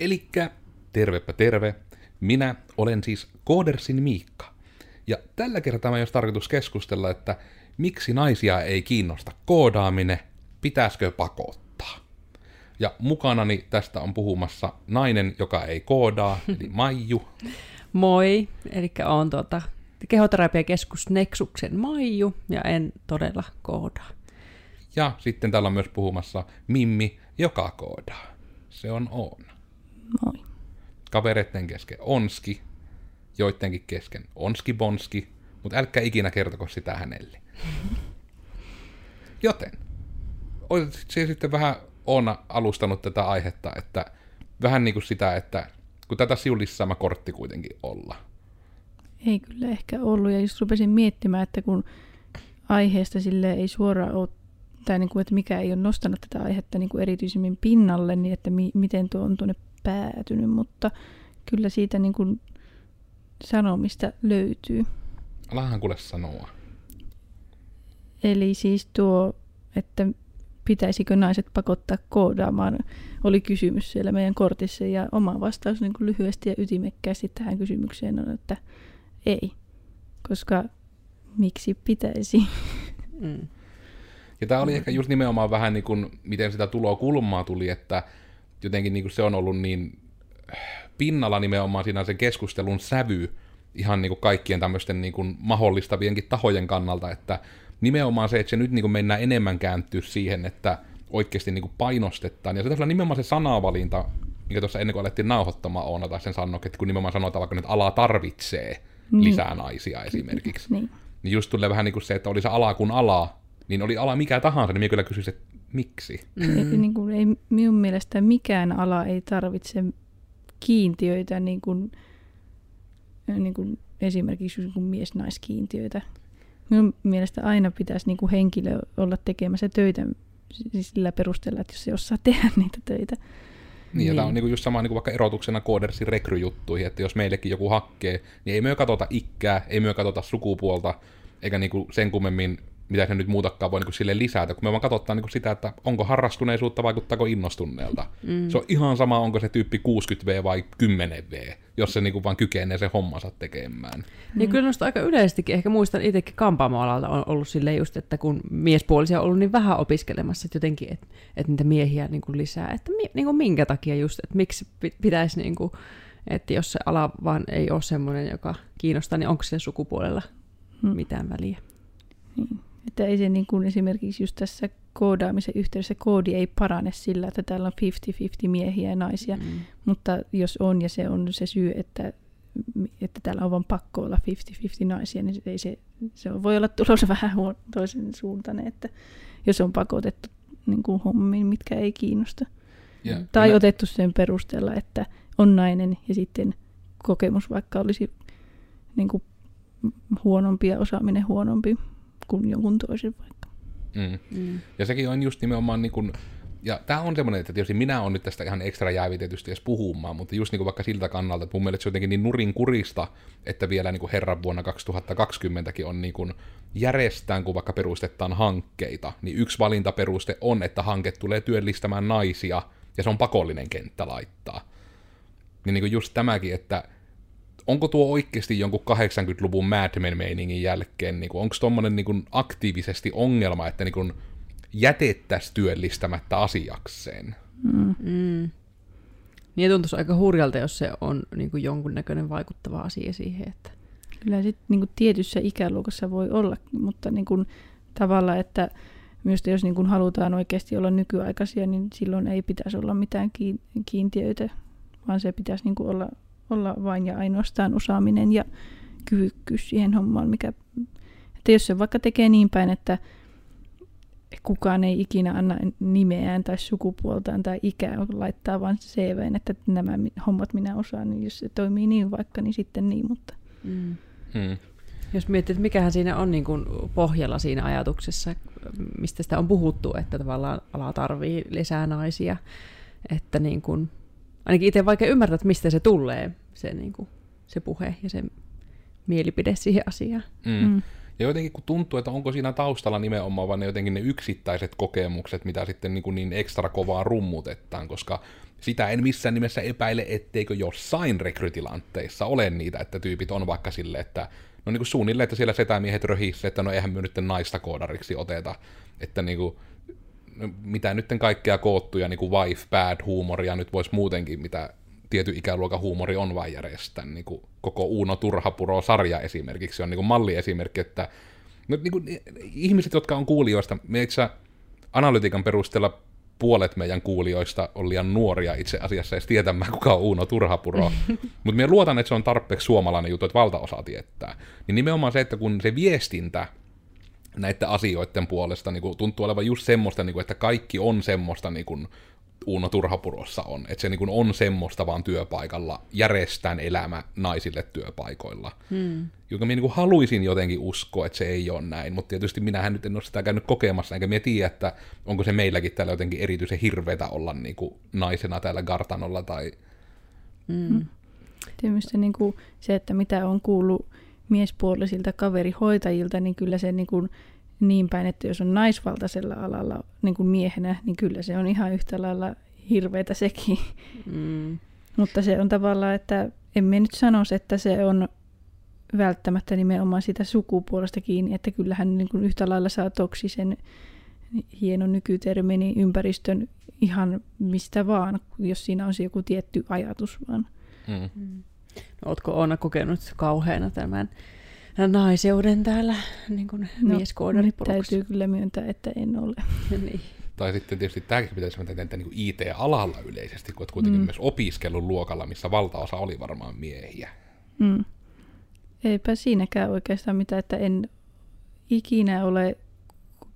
Elikkä tervepä terve. Minä olen siis Koodersin Miikka. Ja tällä kertaa mä jos tarkoitus keskustella, että miksi naisia ei kiinnosta koodaaminen, pitäisikö pakottaa. Ja mukanani tästä on puhumassa nainen, joka ei koodaa, eli Maiju. Moi, eli on tuota, kehoterapiakeskus Nexuksen Maiju ja en todella koodaa. Ja sitten täällä on myös puhumassa Mimmi, joka koodaa. Se on Oona. Moi. Kavereiden kesken Onski, joidenkin kesken Onski Bonski, mutta älkää ikinä kertoko sitä hänelle. Joten, olisit se sitten vähän Oona alustanut tätä aihetta, että vähän niin kuin sitä, että kun tätä siulissaama kortti kuitenkin olla. Ei kyllä ehkä ollut. Ja just rupesin miettimään, että kun aiheesta sille ei suoraan ole, tai niin kuin, että mikä ei ole nostanut tätä aihetta niin kuin erityisemmin pinnalle, niin että mi- miten tuo on tuonne päätynyt, mutta kyllä siitä niin kuin sanomista löytyy. Alahan kuule sanoa. Eli siis tuo, että pitäisikö naiset pakottaa koodaamaan, oli kysymys siellä meidän kortissa. Ja oma vastaus niin kuin lyhyesti ja ytimekkäästi tähän kysymykseen on, että ei. Koska miksi pitäisi? Mm. Ja tämä oli ehkä just nimenomaan vähän niin kuin, miten sitä tulokulmaa tuli, että jotenkin niin kuin se on ollut niin pinnalla nimenomaan siinä sen keskustelun sävy ihan niin kuin kaikkien tämmöisten niin kuin mahdollistavienkin tahojen kannalta, että nimenomaan se, että se nyt niin kuin mennään enemmän kääntyä siihen, että oikeasti niin kuin painostetaan. Ja se on nimenomaan se sanavalinta, mikä tuossa ennen kuin alettiin nauhoittamaan Oona tai sen sanoa, että kun nimenomaan sanotaan vaikka, että ala tarvitsee Niin. lisää naisia esimerkiksi. Niin. Niin just tulee vähän niin kuin se, että oli se ala kun ala, niin oli ala mikä tahansa, niin minä kyllä kysyisin, että miksi? Mm. Niin kuin ei, minun mielestä mikään ala ei tarvitse kiintiöitä, niin kuin, niin kuin esimerkiksi niin kuin mies-naiskiintiöitä. Minun mielestä aina pitäisi niin kuin henkilö olla tekemässä töitä siis sillä perusteella, että jos se osaa tehdä niitä töitä. Niin, ja Niin. tämä on niinku just sama niinku vaikka erotuksena koodersin rekryjuttuihin, että jos meillekin joku hakkee, niin ei myö katsota ikkää, ei myö katsota sukupuolta, eikä niinku sen kummemmin, mitä se nyt muutakaan voi niinku sille lisätä, kun me vaan katsotaan niinku sitä, että onko harrastuneisuutta, vaikuttaako innostuneelta. Mm. Se on ihan sama, onko se tyyppi 60V vai 10V, jos se niinku vaan kykenee se hommansa tekemään. Niin kyllä noista aika yleisestikin, ehkä muistan itsekin kampaamoalalta on ollut silleen just, että kun miespuolisia on ollut niin vähän opiskelemassa, että jotenkin, että, että niitä miehiä niin kuin lisää, että mi, niin kuin minkä takia just, että miksi pi- pitäisi niin kuin, että jos se ala vaan ei ole semmoinen, joka kiinnostaa, niin onko se sukupuolella Hmm. mitään väliä? Niin. Että ei se niin kuin esimerkiksi just tässä koodaamisen yhteydessä koodi ei parane sillä, että täällä on 50-50 miehiä ja naisia, Mm. mutta jos on ja se on se syy, että, että täällä on vaan pakko olla 50-50 naisia, niin ei se, se voi olla tulos vähän huon, toisen suuntainen, että jos on pakotettu niin kuin hommiin, mitkä ei kiinnosta. Ja Tai kyllä- otettu sen perusteella, että on nainen ja sitten kokemus vaikka olisi niin kuin huonompi ja osaaminen huonompi kuin jonkun toisen vaikka. Mm. Mm. Ja sekin on just nimenomaan niin kuin, ja tämä on semmoinen, että tietysti minä on nyt tästä ihan ekstra jäävitetysti edes puhumaan, mutta just niin kuin vaikka siltä kannalta, että mun mielestä se on jotenkin niin nurin kurista, että vielä niin kuin herran vuonna 2020kin on niin kuin järjestään, kun vaikka perustetaan hankkeita, niin yksi valintaperuste on, että hanke tulee työllistämään naisia, ja se on pakollinen kenttä laittaa. Niin, niin kuin just tämäkin, että onko tuo oikeasti jonkun 80-luvun Mad Men-meiningin jälkeen, niin onko tuommoinen niin aktiivisesti ongelma, että niin jätettäisiin työllistämättä asiakseen? Mm. Mm. Niin tuntuisi aika hurjalta, jos se on niin kuin jonkunnäköinen vaikuttava asia siihen, että Kyllä sitten niin tietyssä ikäluokassa voi olla, mutta niin kuin, tavallaan, että myös jos niin kuin halutaan oikeasti olla nykyaikaisia, niin silloin ei pitäisi olla mitään kiin- kiintiöitä, vaan se pitäisi niin kuin olla, olla vain ja ainoastaan osaaminen ja kyvykkyys siihen hommaan, mikä, että jos se vaikka tekee niin päin, että kukaan ei ikinä anna nimeään tai sukupuoltaan tai ikää, laittaa vaan CVn, että nämä hommat minä osaan, niin jos se toimii niin vaikka, niin sitten niin, mutta mm. Hmm. Jos miettii, että mikähän siinä on niin kuin pohjalla siinä ajatuksessa, mistä sitä on puhuttu, että tavallaan ala tarvii lisää naisia, että niin kuin, ainakin itse vaikea ymmärtää, että mistä se tulee, se, niin kuin, se puhe ja se mielipide siihen asiaan. Mm. mm. Ja jotenkin kun tuntuu, että onko siinä taustalla nimenomaan vain ne jotenkin ne yksittäiset kokemukset, mitä sitten niin, kuin niin ekstra kovaa rummutetaan, koska sitä en missään nimessä epäile, etteikö jossain rekrytilantteissa ole niitä, että tyypit on vaikka sille, että no niin kuin suunnilleen, että siellä setämiehet röhissä, että no eihän me nyt naista koodariksi oteta, että niin kuin, mitä nyt kaikkea koottuja niin kuin wife bad huumoria nyt voisi muutenkin, mitä tiety ikäluokan huumori on vain järjestää. Niin kuin koko Uuno Turhapuro-sarja esimerkiksi on niin kuin malliesimerkki, että no, niin kuin, ihmiset, jotka on kuulijoista, me itse analytiikan perusteella puolet meidän kuulijoista on liian nuoria itse asiassa edes tietämään, kuka on Uuno Turhapuro. Mutta me luotan, että se on tarpeeksi suomalainen juttu, että valtaosa tietää. Niin nimenomaan se, että kun se viestintä näiden asioiden puolesta niin kuin, tuntuu olevan just semmoista, niin kuin, että kaikki on semmoista niin kuin, Uuno Turhapurossa on. Että se niin kuin on semmoista vaan työpaikalla, järjestään elämä naisille työpaikoilla. Hmm. Joka minä niin haluaisin jotenkin uskoa, että se ei ole näin, mutta tietysti minähän nyt en ole sitä käynyt kokemassa, enkä minä tiedä, että onko se meilläkin täällä jotenkin erityisen hirveätä olla niin kuin naisena täällä Gartanolla tai... Hmm. Tietysti niin kuin se, että mitä on kuullut miespuolisilta kaverihoitajilta, niin kyllä se niin kuin niin päin, että jos on naisvaltaisella alalla niin kuin miehenä, niin kyllä se on ihan yhtä lailla hirveätä sekin. Mm. Mutta se on tavallaan, että emme nyt sanoisi, että se on välttämättä nimenomaan sitä sukupuolesta kiinni, että kyllähän niin kuin yhtä lailla saa toksisen hieno nykytermini ympäristön ihan mistä vaan, jos siinä on se joku tietty ajatus vaan. Mm. Mm. No, ootko Oona kokenut kauheana tämän naiseuden täällä niin kuin no, täytyy kyllä myöntää, että en ole. niin. Tai sitten tietysti tämäkin pitäisi mennä että niin IT-alalla yleisesti, kun kuitenkin mm. myös opiskelun luokalla, missä valtaosa oli varmaan miehiä. Mm. Eipä siinäkään oikeastaan mitään, että en ikinä ole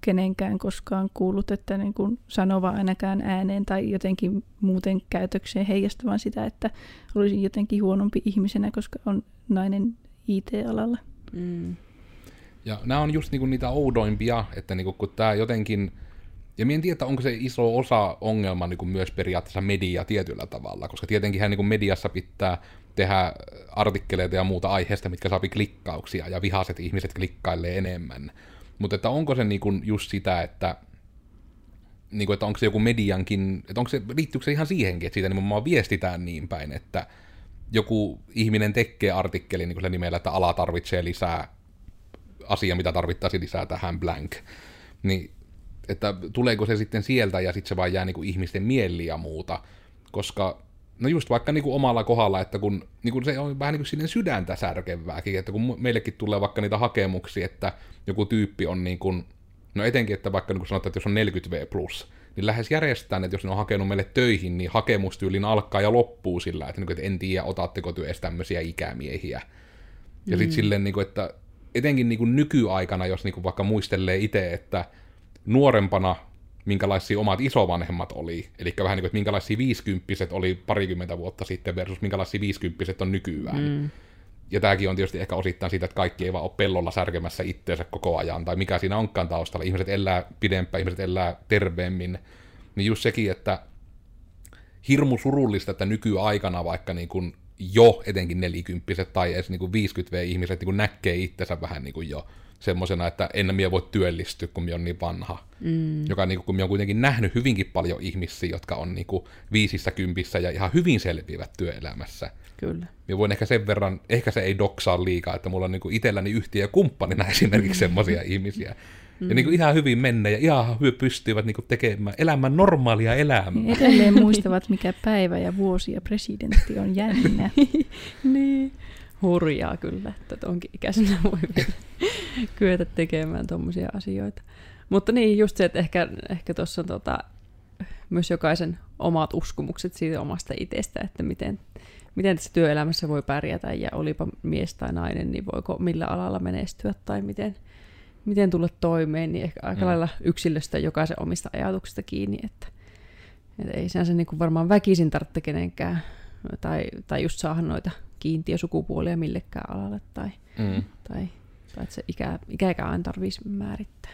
kenenkään koskaan kuullut, että niin kuin sanova ainakaan ääneen tai jotenkin muuten käytökseen heijastavan sitä, että olisin jotenkin huonompi ihmisenä, koska on nainen IT-alalla. Mm. Ja nämä on just niinku niitä oudoimpia, että niinku, kun tämä jotenkin... Ja minä en tiedä, onko se iso osa ongelma niinku myös periaatteessa media tietyllä tavalla, koska tietenkin niinku mediassa pitää tehdä artikkeleita ja muuta aiheesta, mitkä saapi klikkauksia, ja vihaset ihmiset klikkailee enemmän. Mutta että onko se niinku just sitä, että niin kuin, että onko se joku mediankin, että onko se, liittyykö se ihan siihenkin, että siitä nimenomaan viestitään niin päin, että joku ihminen tekee artikkelin niin nimellä, että ala tarvitsee lisää asia, mitä tarvittaisiin lisää tähän blank, niin että tuleeko se sitten sieltä ja sitten se vaan jää niin kuin ihmisten mieliin ja muuta, koska no just vaikka niin kuin omalla kohdalla, että kun niin kuin se on vähän niin kuin sydäntä särkevääkin, että kun meillekin tulee vaikka niitä hakemuksia, että joku tyyppi on niin kuin, no etenkin, että vaikka niin kuin sanotaan, että jos on 40V+, niin lähes järjestetään, että jos ne on hakenut meille töihin, niin hakemustyylin alkaa ja loppuu sillä, että, niin että en tiedä, otatteko työ edes tämmöisiä ikämiehiä. Ja mm. sitten silleen, niin kuin, että etenkin niin kuin nykyaikana, jos niin kuin vaikka muistelee itse, että nuorempana minkälaisia omat isovanhemmat oli, eli vähän niin kuin, että minkälaisia viisikymppiset oli parikymmentä vuotta sitten versus minkälaisia viisikymppiset on nykyään. Mm. Ja tämäkin on tietysti ehkä osittain siitä, että kaikki ei vaan ole pellolla särkemässä itteensä koko ajan, tai mikä siinä onkaan taustalla. Ihmiset elää pidempään, ihmiset elää terveemmin. Niin just sekin, että hirmu surullista, että nykyaikana vaikka niin kuin jo etenkin nelikymppiset tai edes niin kuin 50V-ihmiset niin kuin näkee itsensä vähän niin kuin jo semmoisena, että en minä voi työllistyä, kun minä on niin vanha. Mm. Joka niin kuin, kun minä on kuitenkin nähnyt hyvinkin paljon ihmisiä, jotka on niin kuin viisissä kympissä ja ihan hyvin selviävät työelämässä. Kyllä. Minä voin ehkä sen verran, ehkä se ei doksaa liikaa, että mulla on niin kuin itselläni yhtiökumppanina esimerkiksi semmoisia ihmisiä. Mm. Ja niin kuin ihan hyvin mennä ja ihan hyvin pystyvät niin kuin tekemään elämän normaalia elämää. Niin edelleen muistavat, mikä päivä ja vuosi ja presidentti on jännä. niin hurjaa kyllä, että tonkin ikäisenä voi vielä kyetä tekemään tuommoisia asioita. Mutta niin, just se, että ehkä, ehkä tuossa on tota, myös jokaisen omat uskomukset siitä omasta itsestä, että miten, miten tässä työelämässä voi pärjätä ja olipa mies tai nainen, niin voiko millä alalla menestyä tai miten, miten tulla toimeen, niin ehkä aika mm. lailla yksilöstä jokaisen omista ajatuksista kiinni, että, että ei sen niin kuin varmaan väkisin tarvitse kenenkään tai, tai just saada noita kiintiösukupuolia millekään alalle tai, mm. tai, tai että se ikä, ikäkään tarvitsisi määrittää.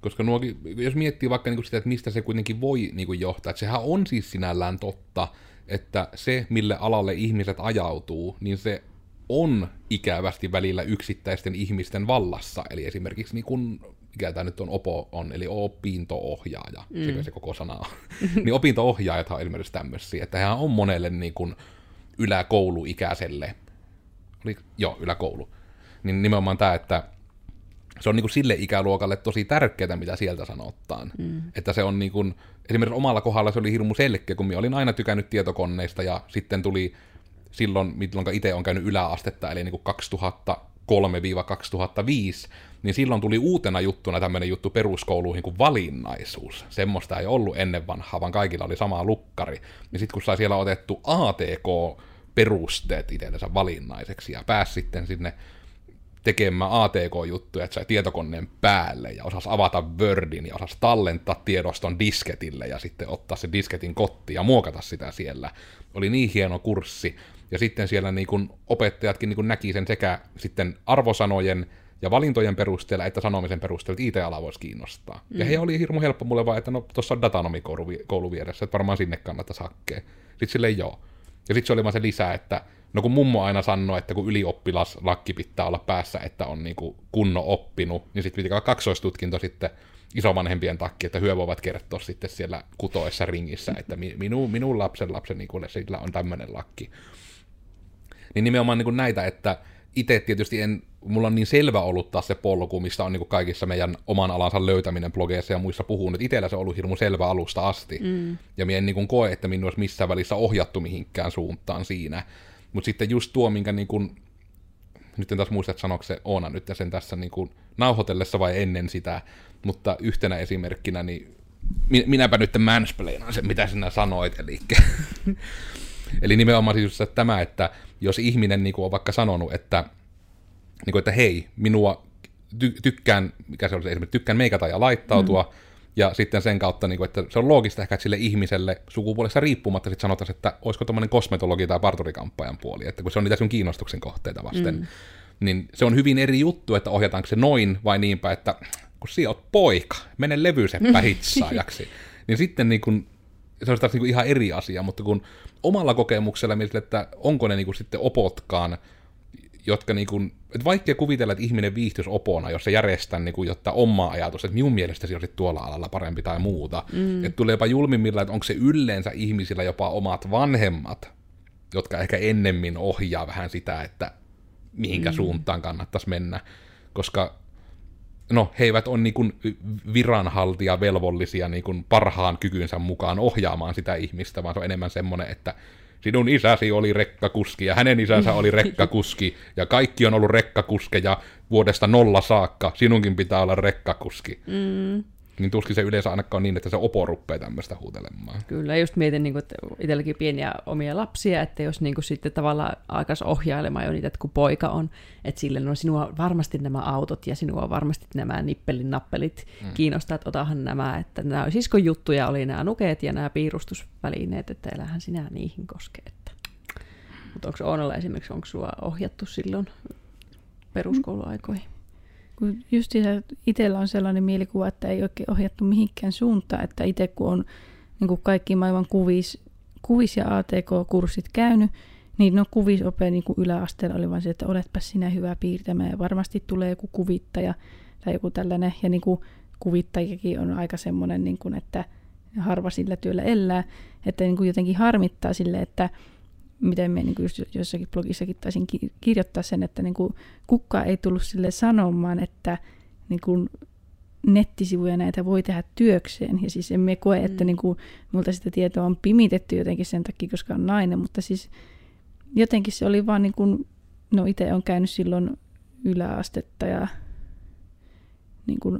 Koska nuokin, jos miettii vaikka niin sitä, että mistä se kuitenkin voi niin johtaa, että sehän on siis sinällään totta, että se, mille alalle ihmiset ajautuu, niin se on ikävästi välillä yksittäisten ihmisten vallassa. Eli esimerkiksi niin kun, mikä tämä nyt on OPO on, eli opinto-ohjaaja, mm. sekä se koko sana on. niin opinto-ohjaajat on esimerkiksi tämmöisiä, että hän on monelle niin kun yläkouluikäiselle, oli, joo, yläkoulu, niin nimenomaan tämä, että se on niin kuin sille ikäluokalle tosi tärkeää, mitä sieltä sanotaan. Mm. Että se on niin kuin, esimerkiksi omalla kohdalla se oli hirmu selkeä, kun minä olin aina tykännyt tietokoneista ja sitten tuli silloin, milloin itse on käynyt yläastetta, eli niin kuin 2003-2005, niin silloin tuli uutena juttuna tämmöinen juttu peruskouluihin kuin valinnaisuus. Semmoista ei ollut ennen vanhaa, vaan kaikilla oli sama lukkari. Niin sitten kun sai siellä otettu ATK-perusteet itsellensä valinnaiseksi ja pääsi sitten sinne tekemään ATK-juttuja, että sai tietokoneen päälle ja osasi avata Wordin ja osasi tallentaa tiedoston disketille ja sitten ottaa se disketin kotti ja muokata sitä siellä. Oli niin hieno kurssi. Ja sitten siellä niin kuin opettajatkin niin kuin näki sen sekä sitten arvosanojen ja valintojen perusteella että sanomisen perusteella, että IT-ala voisi kiinnostaa. Mm. Ja he oli hirmu helppo mulle vaan, että no tuossa on datanomikoulu vieressä, että varmaan sinne kannattaisi hakea. Sitten silleen joo. Ja sitten se oli vaan se lisää, että no kun mummo aina sanoi, että kun ylioppilaslakki pitää olla päässä, että on niinku kunno oppinut, niin sitten piti kaksoistutkinto sitten isovanhempien takia, että hyö voivat kertoa sitten siellä kutoessa ringissä, että minu, minun lapsen lapsen niin sillä on tämmöinen lakki. Niin nimenomaan niin näitä, että itse tietysti en, mulla on niin selvä ollut taas se polku, mistä on niin kuin kaikissa meidän oman alansa löytäminen blogeissa ja muissa puhunut. Itsellä se on ollut hirmu selvä alusta asti. Mm. Ja minä en niin kuin koe, että minun olisi missään välissä ohjattu mihinkään suuntaan siinä. Mutta sitten just tuo, minkä niin kuin, nyt en taas muista, että sanoiko se Oona nyt sen tässä niin kuin nauhoitellessa vai ennen sitä, mutta yhtenä esimerkkinä, niin minäpä nyt mansplainaan sen, mitä sinä sanoit, eli, eli nimenomaan siis että tämä, että jos ihminen niin kuin on vaikka sanonut, että, niin kuin, että hei, minua ty- tykkään, mikä se se esimerkiksi, tykkään meikata ja laittautua, mm. ja sitten sen kautta, niin kuin, että se on loogista ehkä, että sille ihmiselle sukupuolesta riippumatta sitten sanotaan, että olisiko tuommoinen kosmetologi tai parturikamppajan puoli, että kun se on niitä sun kiinnostuksen kohteita vasten, mm. niin se on hyvin eri juttu, että ohjataanko se noin vai niinpä, että kun oot poika, mene levyseppä hitsaajaksi, niin sitten niin kuin, se on taas niin kuin ihan eri asia, mutta kun omalla kokemuksella mieltä, että onko ne niin kuin sitten opotkaan, jotka niin kuin, että vaikea kuvitella, että ihminen viihtyisi opona, jos se järjestää niin kuin, jotta omaa ajatus, että minun mielestäsi olisi tuolla alalla parempi tai muuta. Mm. Että tulee jopa julmimmilla, että onko se yleensä ihmisillä jopa omat vanhemmat, jotka ehkä ennemmin ohjaa vähän sitä, että mihinkä mm. suuntaan kannattaisi mennä. Koska no, he eivät ole niin kuin viranhaltija velvollisia niin kuin parhaan kykynsä mukaan ohjaamaan sitä ihmistä, vaan se on enemmän semmoinen, että sinun isäsi oli rekkakuski ja hänen isänsä oli rekkakuski ja kaikki on ollut rekkakuskeja vuodesta nolla saakka, sinunkin pitää olla rekkakuski. Mm niin tuskin se yleensä ainakaan niin, että se opo rupeaa tämmöistä huutelemaan. Kyllä, just mietin, niin kuin, että itselläkin pieniä omia lapsia, että jos niin kuin, sitten tavallaan alkaisi ohjailemaan jo niitä, että kun poika on, että sille no sinua varmasti nämä autot ja sinua varmasti nämä nippelin nappelit mm. kiinnostaa, että otahan nämä, että nämä siskon juttuja oli nämä nukeet ja nämä piirustusvälineet, että elähän sinä niihin koske. Että. Mutta onko Oonalla esimerkiksi, onko sinua ohjattu silloin peruskouluaikoihin? Kun just itsellä on sellainen mielikuva, että ei oikein ohjattu mihinkään suuntaan, että itse kun on niin kuin kaikki maailman kuvis, kuvis- ja ATK-kurssit käynyt, niin no kuvisope niin kuin yläasteella oli vain se, että oletpa sinä hyvä piirtämään ja varmasti tulee joku kuvittaja tai joku tällainen. Ja niin kuin kuvittajakin on aika semmoinen, niin kuin, että harva sillä työllä elää, että niin kuin jotenkin harmittaa sille, että miten me niin kuin just jossakin blogissakin taisin kirjoittaa sen, että niin kuin kukaan ei tullut sille sanomaan, että niin kuin nettisivuja näitä voi tehdä työkseen. Ja siis emme koe, että mm. niin kuin, multa sitä tietoa on pimitetty jotenkin sen takia, koska on nainen, mutta siis jotenkin se oli vaan niin kuin, no itse on käynyt silloin yläastetta ja niin kuin,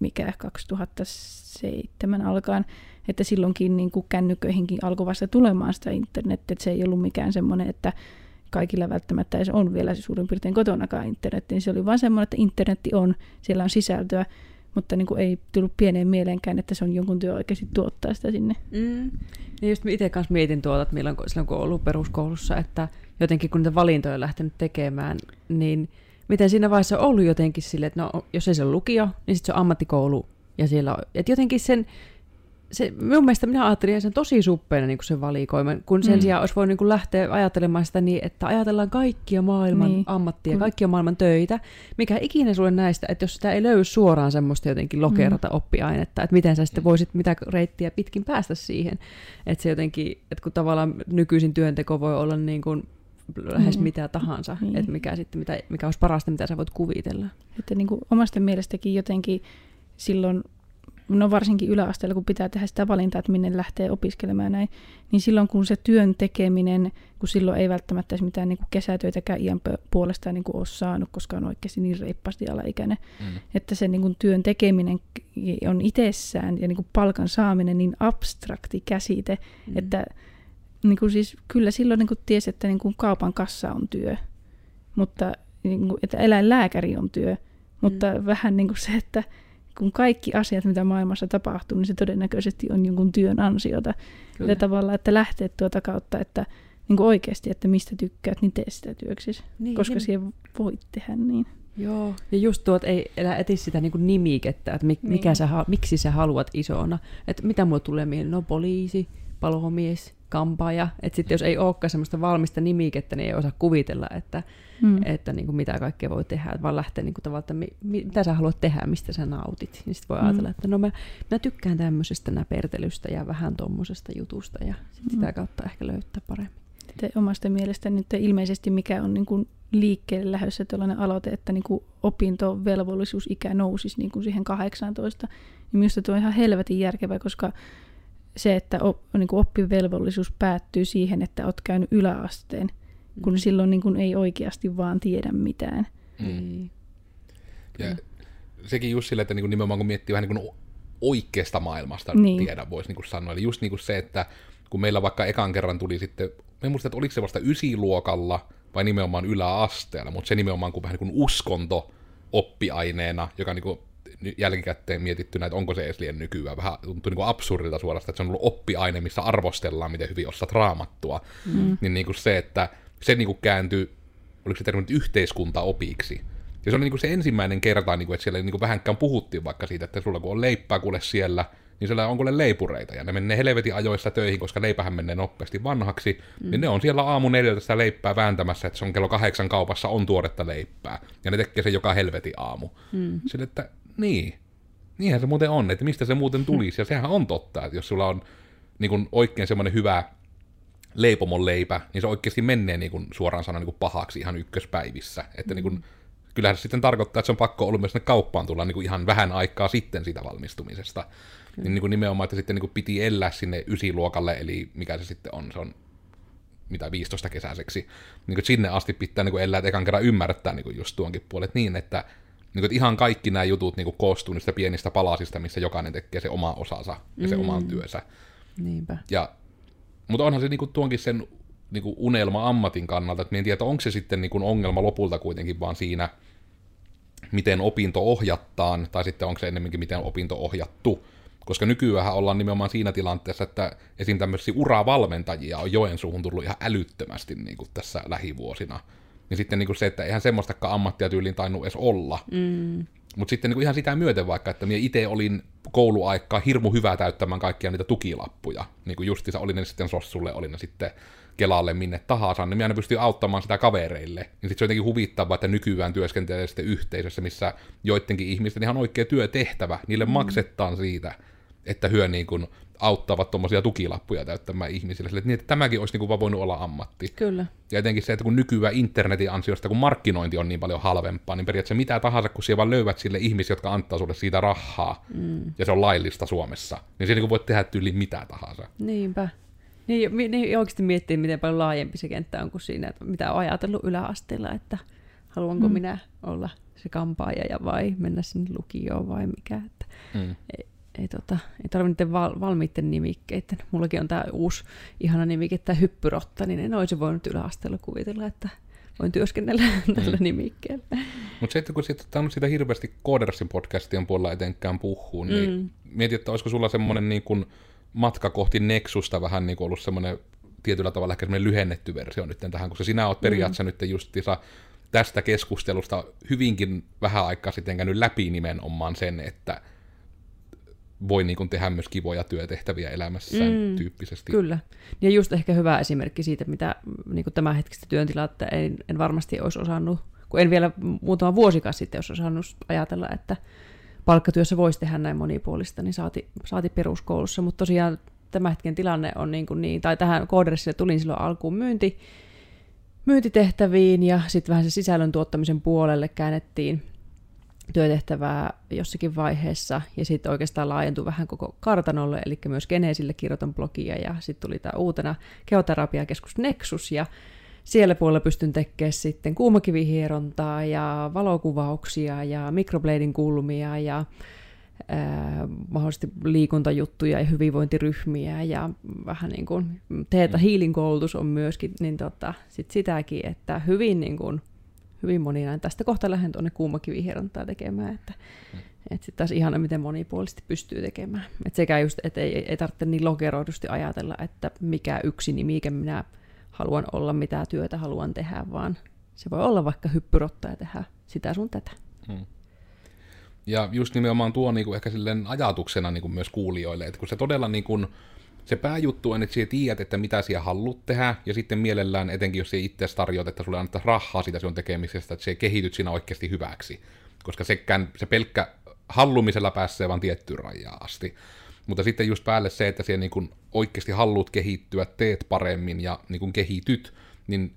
mikä 2007 alkaen, että silloinkin niin kuin kännyköihinkin alkoi vasta tulemaan sitä internettiä, että se ei ollut mikään semmoinen, että kaikilla välttämättä edes on vielä suurin piirtein kotonakaan internet, niin se oli vain semmoinen, että internetti on, siellä on sisältöä, mutta niin kuin ei tullut pieneen mieleenkään, että se on jonkun työ oikeasti tuottaa sitä sinne. Mm. Ja just itse kanssa mietin tuota, että milloin, silloin kun on ollut peruskoulussa, että jotenkin kun niitä valintoja on lähtenyt tekemään, niin miten siinä vaiheessa on ollut jotenkin sille, että no, jos ei se ole lukio, niin sitten se on ammattikoulu. Ja siellä on, että jotenkin sen, se, minun mielestä minä ajattelin sen tosi suppeena niin se valikoima, kun sen mm. sijaan olisi voinut niin lähteä ajattelemaan sitä niin, että ajatellaan kaikkia maailman niin. ammattia, kun... kaikkia maailman töitä, mikä ikinä sulle näistä, että jos sitä ei löydy suoraan semmoista jotenkin lokerata mm. oppiainetta, että miten sä sitten voisit mitä reittiä pitkin päästä siihen, että se jotenkin, että kun tavallaan nykyisin työnteko voi olla niin kuin lähes mm. mitä tahansa, niin. että mikä, sitten, mitä, mikä olisi parasta, mitä sä voit kuvitella. Että niin kuin omasta mielestäkin jotenkin silloin no varsinkin yläasteella, kun pitää tehdä sitä valintaa, että minne lähtee opiskelemaan näin, niin silloin kun se työn tekeminen, kun silloin ei välttämättä edes mitään niin kuin kesätöitäkään iän puolestaan niin kuin ole saanut, koska on oikeasti niin reippaasti alaikäinen, mm. että se niin kuin työn tekeminen on itsessään ja niin kuin palkan saaminen niin abstrakti käsite, mm. että niin kuin siis, kyllä silloin niin kuin tiesi, että niin kuin kaupan kassa on työ, mutta niin kuin, että eläinlääkäri on työ, mutta mm. vähän niin kuin se, että kun kaikki asiat, mitä maailmassa tapahtuu, niin se todennäköisesti on jonkun työn ansiota. Kyllä. Ja tavallaan, että lähtee tuota kautta, että niin kuin oikeasti, että mistä tykkäät, niin tee sitä työksesi. Niin, koska niin. siihen voit tehdä niin. Joo, ja just tuot ei elä eti sitä niin kuin nimikettä, että mikä niin. sä, miksi sä haluat isona. Että mitä mulle tulee mieleen, no poliisi, palomies, kampaaja. Että sitten jos ei olekaan semmoista valmista nimikettä, niin ei osaa kuvitella, että, mm. että niin kuin mitä kaikkea voi tehdä, vaan lähtee niin kuin tavallaan, että mi, mitä sä haluat tehdä, mistä sä nautit. Niin sitten voi mm. ajatella, että no mä, mä tykkään tämmöisestä näpertelystä ja vähän tuommoisesta jutusta ja sit mm. sitä kautta ehkä löytää paremmin. Te omasta mielestä nyt ilmeisesti mikä on niin kuin liikkeelle lähdössä tällainen aloite, että niin kuin opintovelvollisuusikä nousisi niin kuin siihen 18, niin minusta tuo on ihan helvetin järkevä, koska se, että op, niin kuin oppivelvollisuus päättyy siihen, että olet käynyt yläasteen, kun mm. silloin niin kuin ei oikeasti vaan tiedä mitään. Mm. Niin. Ja sekin just sille, että niin kuin nimenomaan kun miettii vähän niin kuin oikeasta maailmasta niin. tiedä, voisi niin kuin sanoa. Eli just niin kuin se, että kun meillä vaikka ekan kerran tuli sitten, en muista, että oliko se vasta ysiluokalla vai nimenomaan yläasteella, mutta se nimenomaan kuin vähän niin kuin uskonto oppiaineena, joka niin kuin jälkikäteen mietittynä, että onko se edes liian nykyään. Vähän tuntuu niin absurdilta suorastaan, että se on ollut oppiaine, missä arvostellaan, miten hyvin osaat raamattua. Mm. Niin, niin kuin se, että se niin kuin kääntyi, oliko se termi yhteiskuntaopiksi. Ja se oli niin kuin se ensimmäinen kerta, niin kuin, että siellä niin kuin vähänkään puhuttiin vaikka siitä, että sulla kun on leippää kuule siellä, niin siellä on kuule leipureita, ja ne menee helvetin ajoissa töihin, koska leipähän menee nopeasti vanhaksi, mm. niin ne on siellä aamu neljältä sitä leippää vääntämässä, että se on kello kahdeksan kaupassa on tuoretta leippää, ja ne tekee sen joka helvetin aamu. Mm. Sille, että niin. Niinhän se muuten on, että mistä se muuten tulisi. Ja sehän on totta, että jos sulla on niin kuin oikein semmoinen hyvä leipomon leipä, niin se oikeasti menee niin kuin, suoraan sanoen niin kuin pahaksi ihan ykköspäivissä. Että niin kuin, mm. kyllähän se sitten tarkoittaa, että se on pakko ollut myös sinne kauppaan tulla niin kuin ihan vähän aikaa sitten siitä valmistumisesta. Mm. Niin, niin kuin nimenomaan, että sitten niin kuin piti elää sinne ysiluokalle, eli mikä se sitten on, se on mitä 15 kesäiseksi. Niin kuin sinne asti pitää niin kuin elää, että ekan kerran ymmärtää niin kuin just tuonkin puolet niin, että niin kuin, ihan kaikki nämä jutut niin kuin, koostuu niistä pienistä palasista, missä jokainen tekee se oma osansa ja se mm. oman työnsä. Niinpä. Ja, mutta onhan se niin kuin, tuonkin sen niin kuin unelma ammatin kannalta, että en tiedä, onko se sitten niin kuin ongelma lopulta kuitenkin vaan siinä, miten opinto ohjattaan, tai sitten onko se ennemminkin miten opinto ohjattu. Koska nykyään ollaan nimenomaan siinä tilanteessa, että esim. tämmöisiä uravalmentajia on Joensuuhun tullut ihan älyttömästi niin kuin tässä lähivuosina. Niin sitten niin kuin se, että eihän semmoistakaan ammattia tyyliin tainnut edes olla. Mm. Mutta sitten niin kuin ihan sitä myöten vaikka, että minä itse olin kouluaikaa hirmu hyvä täyttämään kaikkia niitä tukilappuja. Niin kuin justiinsa oli ne sitten Sossulle, oli ne sitten Kelalle, minne tahansa, niin minä aina pystyin auttamaan sitä kavereille. Niin sitten se on jotenkin huvittavaa, että nykyään työskentelee sitten yhteisössä, missä joidenkin ihmisten ihan oikea työtehtävä, niille mm. maksetaan siitä, että hyö niin kuin auttavat tuommoisia tukilappuja täyttämään ihmisille. Sille, että, niin, että tämäkin olisi niin kuin voinut olla ammatti. Kyllä. Ja etenkin se, että kun nykyään internetin ansiosta, kun markkinointi on niin paljon halvempaa, niin periaatteessa mitä tahansa, kun siellä vaan löydät sille ihmisiä, jotka antaa sulle siitä rahaa, mm. ja se on laillista Suomessa, niin siinä niin voit tehdä tyyli mitä tahansa. Niinpä. Niin, niin oikeasti miettii, miten paljon laajempi se kenttä on kuin siinä, että mitä on ajatellut yläasteella, että haluanko mm. minä olla se kampaaja ja vai mennä sinne lukioon vai mikä. Että mm. Ei, tota, ei tarvitse val, valmiitten nimikkeiden. Mullakin on tämä uusi ihana nimike, tämä hyppyrotta, niin en olisi voinut yläasteella kuvitella, että voin työskennellä mm. tällä nimikkeellä. Mutta se, että kun sit, on sitä hirveästi Codersin podcastien puolella etenkään puhuu, niin mm. mietit, että olisiko sulla semmoinen niin kuin matka kohti Nexusta vähän niin kuin ollut semmoinen tietyllä tavalla ehkä semmoinen lyhennetty versio nyt tähän, koska sinä olet periaatteessa mm. nyt justiinsa tästä keskustelusta hyvinkin vähän aikaa sitten käynyt läpi nimenomaan sen, että voi niin kuin tehdä myös kivoja työtehtäviä elämässään Mm, tyyppisesti. Kyllä. Ja just ehkä hyvä esimerkki siitä, mitä niin tämän hetkistä työntilaa, että en, en varmasti olisi osannut, kun en vielä muutama vuosikaan sitten olisi osannut ajatella, että palkkatyössä voisi tehdä näin monipuolista, niin saati, saati peruskoulussa. Mutta tosiaan tämä hetken tilanne on niin, kuin niin tai tähän koodressille tulin silloin alkuun myynti, myyntitehtäviin ja sitten vähän se sisällön tuottamisen puolelle käännettiin työtehtävää jossakin vaiheessa, ja sitten oikeastaan laajentui vähän koko kartanolle, eli myös Geneesille kirjoitan blogia, ja sitten tuli tämä uutena geoterapiakeskus Nexus, ja siellä puolella pystyn tekemään sitten kuumakivihierontaa ja valokuvauksia ja mikroblading kulmia ja ää, mahdollisesti liikuntajuttuja ja hyvinvointiryhmiä ja vähän niin kuin teetä healing koulutus on myöskin, niin tota, sit sitäkin, että hyvin niin kuin, hyvin moninainen. Tästä kohta lähden tuonne kuumakivihierontaa tekemään, että mm. et sitten taas ihana, miten monipuolisesti pystyy tekemään. Et sekä just, että ei, ei tarvitse niin lokeroidusti ajatella, että mikä yksi nimi, minä haluan olla, mitä työtä haluan tehdä, vaan se voi olla vaikka hyppyrotta ja tehdä sitä sun tätä. Hmm. Ja just nimenomaan tuo niin kuin ehkä silleen ajatuksena niin kuin myös kuulijoille, että kun se todella niin kuin, se pääjuttu on, että sinä tiedät, että mitä sinä haluat tehdä, ja sitten mielellään, etenkin jos sinä itse tarjoat, että sulle annetaan rahaa siitä sinun tekemisestä, että se kehityt siinä oikeasti hyväksi. Koska sekään, se pelkkä hallumisella pääsee vain tiettyyn rajaan asti. Mutta sitten just päälle se, että siellä niin kuin oikeasti haluat kehittyä, teet paremmin ja niin kuin kehityt, niin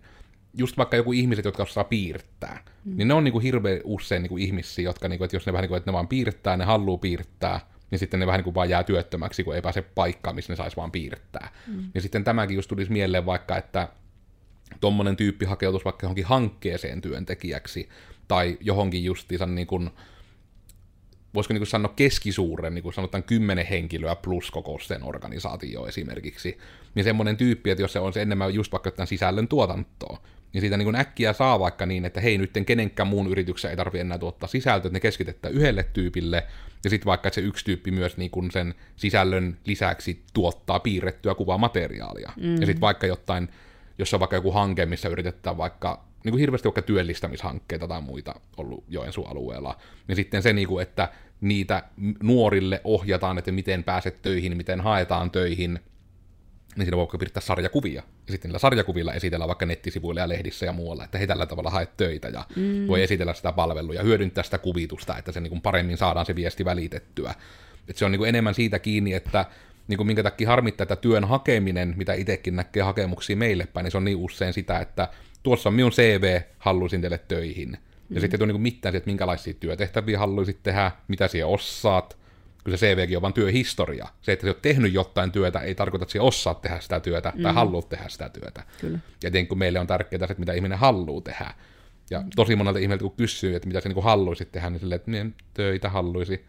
just vaikka joku ihmiset, jotka osaa piirtää, mm. niin ne on niin kuin hirveän usein niin kuin ihmisiä, jotka, niin kuin, että jos ne vähän niin kuin, että ne vaan piirtää, ne haluaa piirtää, niin sitten ne vähän niin kuin vaan jää työttömäksi, kun ei pääse paikkaan, missä ne saisi vaan piirtää. Mm. Ja sitten tämäkin just tulisi mieleen vaikka, että tuommoinen tyyppi hakeutuisi vaikka johonkin hankkeeseen työntekijäksi, tai johonkin justiinsa niin kuin, voisiko niin kuin sanoa keskisuuren, niin kuin sanotaan kymmenen henkilöä plus koko sen organisaatio esimerkiksi, niin semmoinen tyyppi, että jos se on se enemmän just vaikka tämän sisällön tuotantoa, niin siitä niin kuin äkkiä saa vaikka niin, että hei, nyt kenenkään muun yrityksen ei tarvitse enää tuottaa sisältöä, että ne keskitetään yhdelle tyypille, ja sitten vaikka että se yksi tyyppi myös niin kuin sen sisällön lisäksi tuottaa piirrettyä kuvamateriaalia. Mm. Ja sitten vaikka jotain, jos on vaikka joku hanke, missä yritetään vaikka niin kuin hirveästi vaikka työllistämishankkeita tai muita ollut Joensuun alueella, niin sitten se, niin kuin, että niitä nuorille ohjataan, että miten pääset töihin, miten haetaan töihin, niin siinä voi piirtää sarjakuvia. Ja sitten niillä sarjakuvilla esitellä vaikka nettisivuilla ja lehdissä ja muualla, että he tällä tavalla haet töitä ja mm. voi esitellä sitä palvelua ja hyödyntää sitä kuvitusta, että se niin kuin paremmin saadaan se viesti välitettyä. Et se on niin kuin enemmän siitä kiinni, että niin kuin minkä takia harmittaa, että työn hakeminen, mitä itsekin näkee hakemuksia meille päin, niin se on niin usein sitä, että tuossa on minun CV, haluaisin teille töihin. Ja mm. sitten ei tule niin mitään että minkälaisia työtehtäviä haluaisit tehdä, mitä siellä osaat, kun se CVkin on vain työhistoria. Se, että sä oot tehnyt jotain työtä, ei tarkoita, että sä osaat tehdä sitä työtä mm. tai haluat tehdä sitä työtä. Kyllä. Ja kun meille on tärkeää se, että mitä ihminen haluaa tehdä. Ja tosi monelta ihmiseltä, kun kysyy, että mitä sä niin haluaisit tehdä, niin silleen, että niin, töitä haluaisi.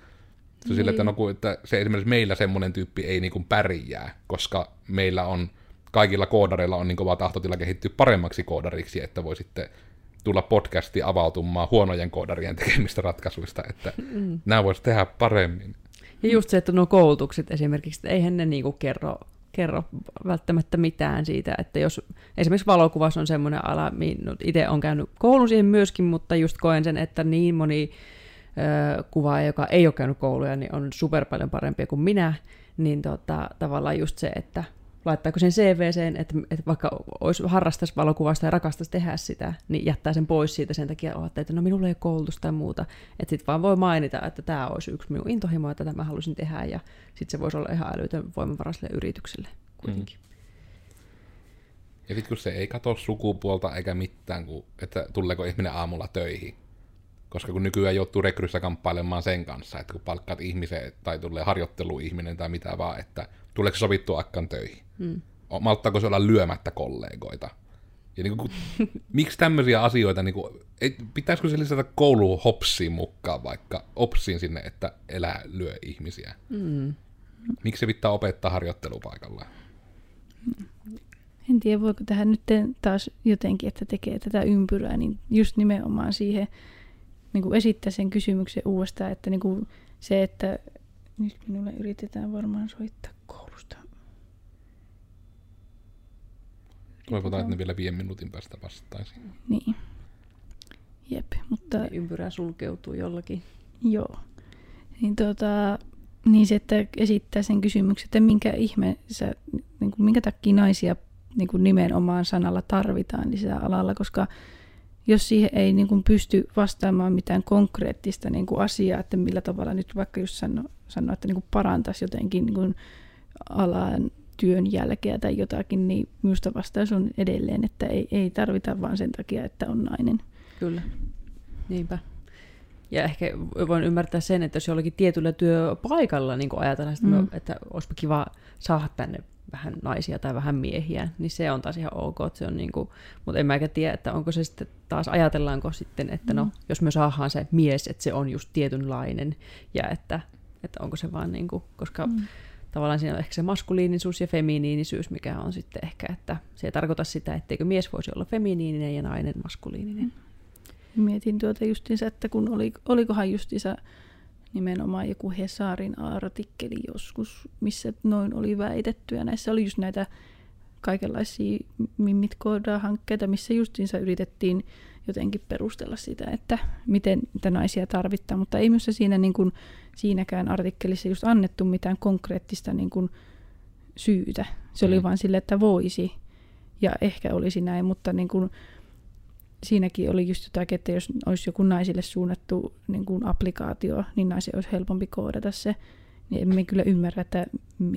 Se niin. sille, että, no, että se esimerkiksi meillä semmoinen tyyppi ei niin kuin pärjää, koska meillä on kaikilla koodareilla on niin kova tahtotila kehittyä paremmaksi koodariksi, että voi sitten tulla podcasti avautumaan huonojen koodarien tekemistä ratkaisuista, että mm. nämä voisi tehdä paremmin. Ja just se, että nuo koulutukset esimerkiksi, että eihän ne niinku kerro, kerro välttämättä mitään siitä, että jos esimerkiksi valokuvaus on semmoinen ala, no, itse on käynyt koulun siihen myöskin, mutta just koen sen, että niin moni ö, kuvaaja, joka ei ole käynyt kouluja, niin on super paljon parempia kuin minä, niin tota, tavallaan just se, että laittaako sen CVCen, että, että vaikka olisi harrastaisi valokuvasta ja rakastaisi tehdä sitä, niin jättää sen pois siitä sen takia, että no minulla ei ole koulutusta tai muuta. Että sitten vaan voi mainita, että tämä olisi yksi minun intohimo, että tämä haluaisin tehdä, ja sitten se voisi olla ihan älytön voimavara sille yritykselle kuitenkin. Mm. Ja sitten kun se ei katso sukupuolta eikä mitään, kun, että tuleeko ihminen aamulla töihin. Koska kun nykyään joutuu rekryssä kamppailemaan sen kanssa, että kun palkkaat ihmisen tai tulee harjoitteluihminen tai mitä vaan, että tuleeko sovittua akkan töihin. Hmm. Malttaako se olla lyömättä kollegoita? Ja niin kuin, miksi tämmöisiä asioita, niin kuin, ei, pitäisikö se lisätä kouluun hopsiin mukaan vaikka, opsiin sinne, että elää lyö ihmisiä? Hmm. Miksi se pitää opettaa harjoittelupaikalla? En tiedä, voiko tähän nyt taas jotenkin, että tekee tätä ympyrää, niin just nimenomaan siihen niin kuin esittää sen kysymyksen uudestaan, että niin kuin se, että nyt minulle yritetään varmaan soittaa koulusta. Toivotaan, että ne vielä viiden minuutin päästä vastaisi. Niin. Jep, mutta... Ympyrä sulkeutuu jollakin. Joo. Niin tota, Niin se, että esittää sen kysymyksen, että minkä ihme sä, niin kuin, minkä takia naisia niin kuin nimenomaan sanalla tarvitaan lisää alalla, koska jos siihen ei niin kuin pysty vastaamaan mitään konkreettista niin kuin asiaa, että millä tavalla nyt vaikka just sano, sano että niin kuin parantaisi jotenkin niin kuin alan työn jälkeä tai jotakin, niin minusta vastaus on edelleen, että ei, ei tarvita vaan sen takia, että on nainen. Kyllä, niinpä. Ja ehkä voin ymmärtää sen, että jos jollakin tietyllä työpaikalla niin ajatellaan, mm. että olisipa kiva saada tänne vähän naisia tai vähän miehiä, niin se on taas ihan ok. Että se on niin kuin, mutta en mäkä tiedä, että onko se sitten taas, ajatellaanko sitten, että no, mm. jos me saadaan se mies, että se on just tietynlainen, ja että, että onko se vaan niin kuin, koska mm. tavallaan siinä on ehkä se maskuliinisuus ja feminiinisyys, mikä on sitten ehkä, että se ei tarkoita sitä, etteikö mies voisi olla feminiininen ja nainen maskuliininen. Mm. Mietin tuota justiinsa, että kun oli, olikohan justiinsa nimenomaan joku Hesarin artikkeli joskus, missä noin oli väitetty. Ja näissä oli just näitä kaikenlaisia mimmit hankkeita missä justiinsa yritettiin jotenkin perustella sitä, että miten niitä naisia tarvittaa, mutta ei myös siinä niin kuin, siinäkään artikkelissa just annettu mitään konkreettista niin kuin, syytä. Se oli mm. vain sille, että voisi ja ehkä olisi näin, mutta niin kuin, siinäkin oli just jotakin, että jos olisi joku naisille suunnattu niin kuin applikaatio, niin naisen olisi helpompi koodata se. Niin emme kyllä ymmärrä, että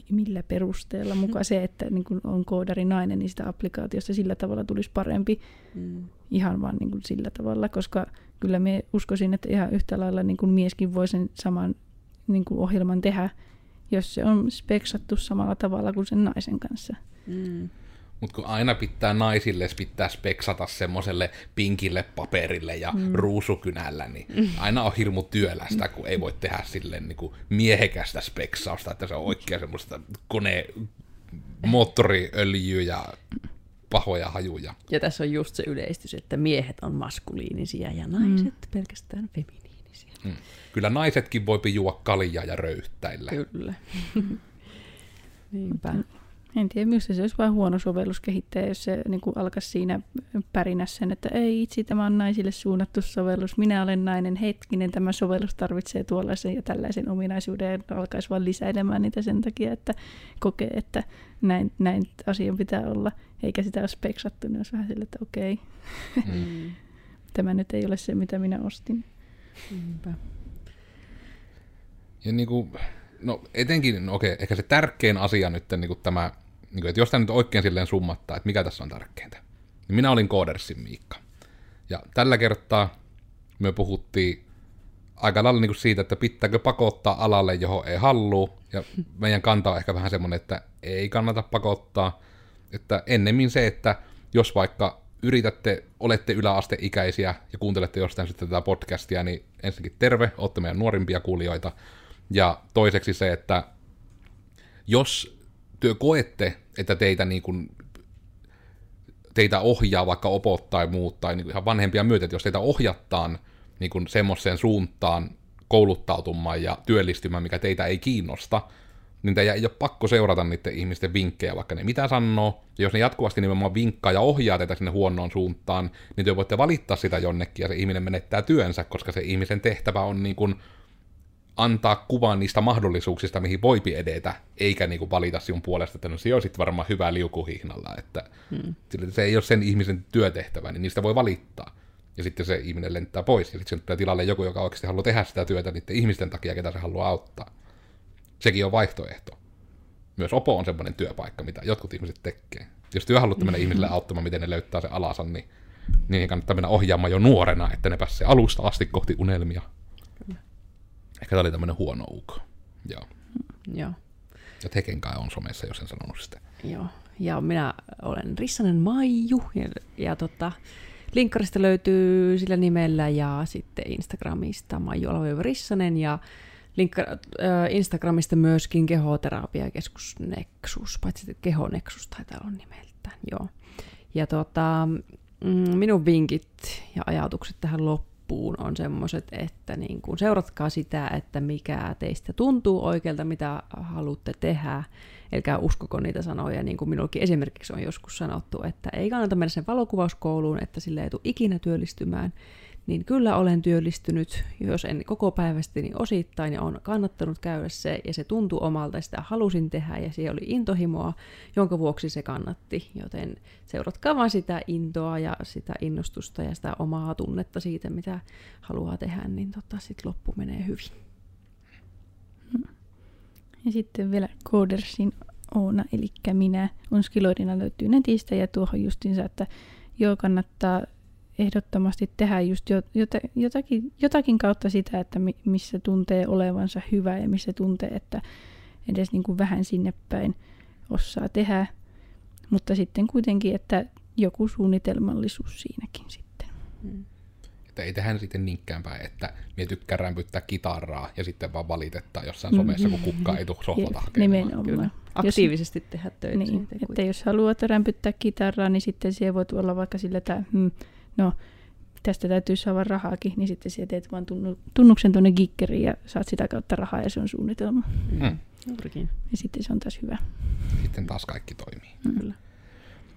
millä perusteella mukaan se, että niin kuin on koodari nainen, niin sitä applikaatiosta sillä tavalla tulisi parempi. Mm. Ihan vaan niin kuin sillä tavalla, koska kyllä me uskoisin, että ihan yhtä lailla niin kuin mieskin voi sen saman niin kuin ohjelman tehdä, jos se on speksattu samalla tavalla kuin sen naisen kanssa. Mm. Mutta kun aina pitää naisille pitää speksata semmoiselle pinkille paperille ja mm. ruusukynällä, niin mm. aina on hirmu työlästä, kun ei voi tehdä silleen niin kuin miehekästä speksausta, että se on oikein semmoista kone, moottoriöljyä ja pahoja hajuja. Ja tässä on just se yleistys, että miehet on maskuliinisia ja naiset mm. pelkästään feminiinisiä. Mm. Kyllä naisetkin voi juua kaljaa ja röyhtäillä. Kyllä. Niinpä. En tiedä, minusta se olisi vain huono sovellus kehittää, jos se niin kuin alkaisi siinä pärinä sen, että ei itse tämä on naisille suunnattu sovellus, minä olen nainen, hetkinen, tämä sovellus tarvitsee tuollaisen ja tällaisen ominaisuuden ja alkaisi vain lisäilemään niitä sen takia, että kokee, että näin, näin asian pitää olla, eikä sitä ole speksattu, niin olisi vähän sille, että okei, mm. tämä nyt ei ole se, mitä minä ostin. Niinpä. Ja niin kuin, no etenkin, no okei, ehkä se tärkein asia nyt, niin kuin tämä niin kuin, että jos tämä nyt oikein silleen summattaa, että mikä tässä on tärkeintä, niin minä olin Koodersin Miikka. Ja tällä kertaa me puhuttiin aika lailla niin kuin siitä, että pitääkö pakottaa alalle, johon ei halua, ja meidän kanta on ehkä vähän semmoinen, että ei kannata pakottaa, että ennemmin se, että jos vaikka yritätte, olette yläasteikäisiä ja kuuntelette jostain sitten tätä podcastia, niin ensinnäkin terve, olette meidän nuorimpia kuulijoita, ja toiseksi se, että jos työ koette, että teitä niin kuin, teitä ohjaa vaikka opot tai muut, tai niin ihan vanhempia myötä, että jos teitä ohjattaan niin kuin semmoiseen suuntaan kouluttautumaan ja työllistymään, mikä teitä ei kiinnosta, niin teidän ei ole pakko seurata niiden ihmisten vinkkejä, vaikka ne mitä sanoo. Ja jos ne jatkuvasti nimenomaan vinkkaa ja ohjaa teitä sinne huonoon suuntaan, niin te voitte valittaa sitä jonnekin ja se ihminen menettää työnsä, koska se ihmisen tehtävä on niin kuin antaa kuvan niistä mahdollisuuksista, mihin voipi edetä, eikä niinku valita sinun puolesta, että no se olisi varmaan hyvä liukuhihnalla, että hmm. se ei ole sen ihmisen työtehtävä, niin niistä voi valittaa. Ja sitten se ihminen lentää pois, ja sitten tulee tilalle joku, joka oikeasti haluaa tehdä sitä työtä niiden ihmisten takia, ketä se haluaa auttaa. Sekin on vaihtoehto. Myös Opo on semmoinen työpaikka, mitä jotkut ihmiset tekee. Jos työ haluatte mennä ihmisille auttamaan, miten ne löytää se alansa, niin, niin kannattaa mennä ohjaamaan jo nuorena, että ne pääsee alusta asti kohti unelmia. Ehkä tämä oli tämmöinen huono uko. Joo. Joo. Ja Teken kai on somessa, jos en sanonut sitä. Joo. Ja minä olen Rissanen Maiju. Ja, ja tota, linkkarista löytyy sillä nimellä ja sitten Instagramista Maiju Rissanen ja linkka, äh, Instagramista myöskin kehoterapiakeskus Nexus, paitsi kehonexus taitaa olla nimeltään, joo. Ja tota, mm, minun vinkit ja ajatukset tähän loppuun loppuun on semmoiset, että niin kuin seuratkaa sitä, että mikä teistä tuntuu oikealta, mitä haluatte tehdä, elkää uskoko niitä sanoja, niin kuin minullakin esimerkiksi on joskus sanottu, että ei kannata mennä sen valokuvauskouluun, että sille ei tule ikinä työllistymään. Niin kyllä olen työllistynyt, jos en koko päivästi, niin osittain, ja on kannattanut käydä se, ja se tuntui omalta, ja sitä halusin tehdä, ja se oli intohimoa, jonka vuoksi se kannatti. Joten seuratkaa vaan sitä intoa ja sitä innostusta ja sitä omaa tunnetta siitä, mitä haluaa tehdä, niin tota, sitten loppu menee hyvin. Ja sitten vielä Codersin Oona, eli minä, on Skiloidina löytyy netistä ja tuohon justiinsa, että joo kannattaa ehdottomasti tehdä just jotakin, jotakin kautta sitä, että missä tuntee olevansa hyvä ja missä tuntee, että edes niin kuin vähän sinne päin osaa tehdä. Mutta sitten kuitenkin, että joku suunnitelmallisuus siinäkin sitten. Mm. Että ei tehdä sitten niinkään päin, että minä tykkään rämpyttää kitaraa ja sitten vaan valitettaa jossain somessa, kun kukka ei tule sohvalta Nimenomaan. Kyllä. Aktiivisesti jos, tehdä töitä. Niin, että jos haluat rämpyttää kitaraa, niin sitten siellä voi olla vaikka sillä, että hmm, no, tästä täytyy saada rahaakin, niin sitten siellä teet vaan tunnuksen tuonne gikkeriin ja saat sitä kautta rahaa ja se on suunnitelma. Mm. Juurikin. Ja sitten se on taas hyvä. Sitten taas kaikki toimii. Mm. Kyllä.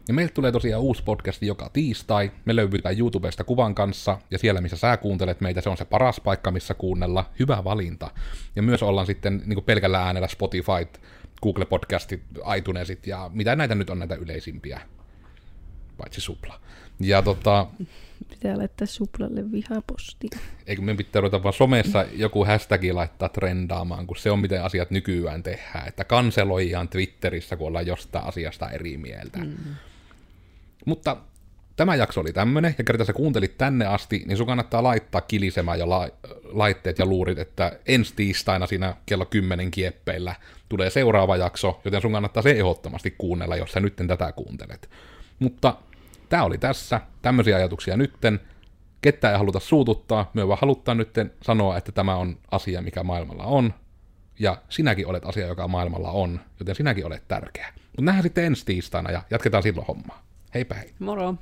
Ja meiltä tulee tosiaan uusi podcast joka tiistai. Me löydetään YouTubesta kuvan kanssa, ja siellä missä sä kuuntelet meitä, se on se paras paikka, missä kuunnella. Hyvä valinta. Ja myös ollaan sitten niin pelkällä äänellä Spotify, Google Podcastit, iTunesit ja mitä näitä nyt on näitä yleisimpiä. Paitsi supla. Ja tota... Pitää laittaa suplalle vihaposti. Eikö me pitää ruveta vaan somessa joku hashtagi laittaa trendaamaan, kun se on miten asiat nykyään tehdään. Että kanseloidaan Twitterissä, kun ollaan jostain asiasta eri mieltä. Mm. Mutta tämä jakso oli tämmönen, ja kerta sä kuuntelit tänne asti, niin sun kannattaa laittaa kilisemään jo la- laitteet ja luurit, että ensi tiistaina siinä kello 10 kieppeillä tulee seuraava jakso, joten sun kannattaa se ehdottomasti kuunnella, jos sä nytten tätä kuuntelet. Mutta tämä oli tässä, tämmöisiä ajatuksia nytten, ketään ei haluta suututtaa, me vaan haluttaa nytten sanoa, että tämä on asia, mikä maailmalla on, ja sinäkin olet asia, joka maailmalla on, joten sinäkin olet tärkeä. Mutta nähdään sitten ensi tiistaina ja jatketaan silloin hommaa. Heipä hei. Moro.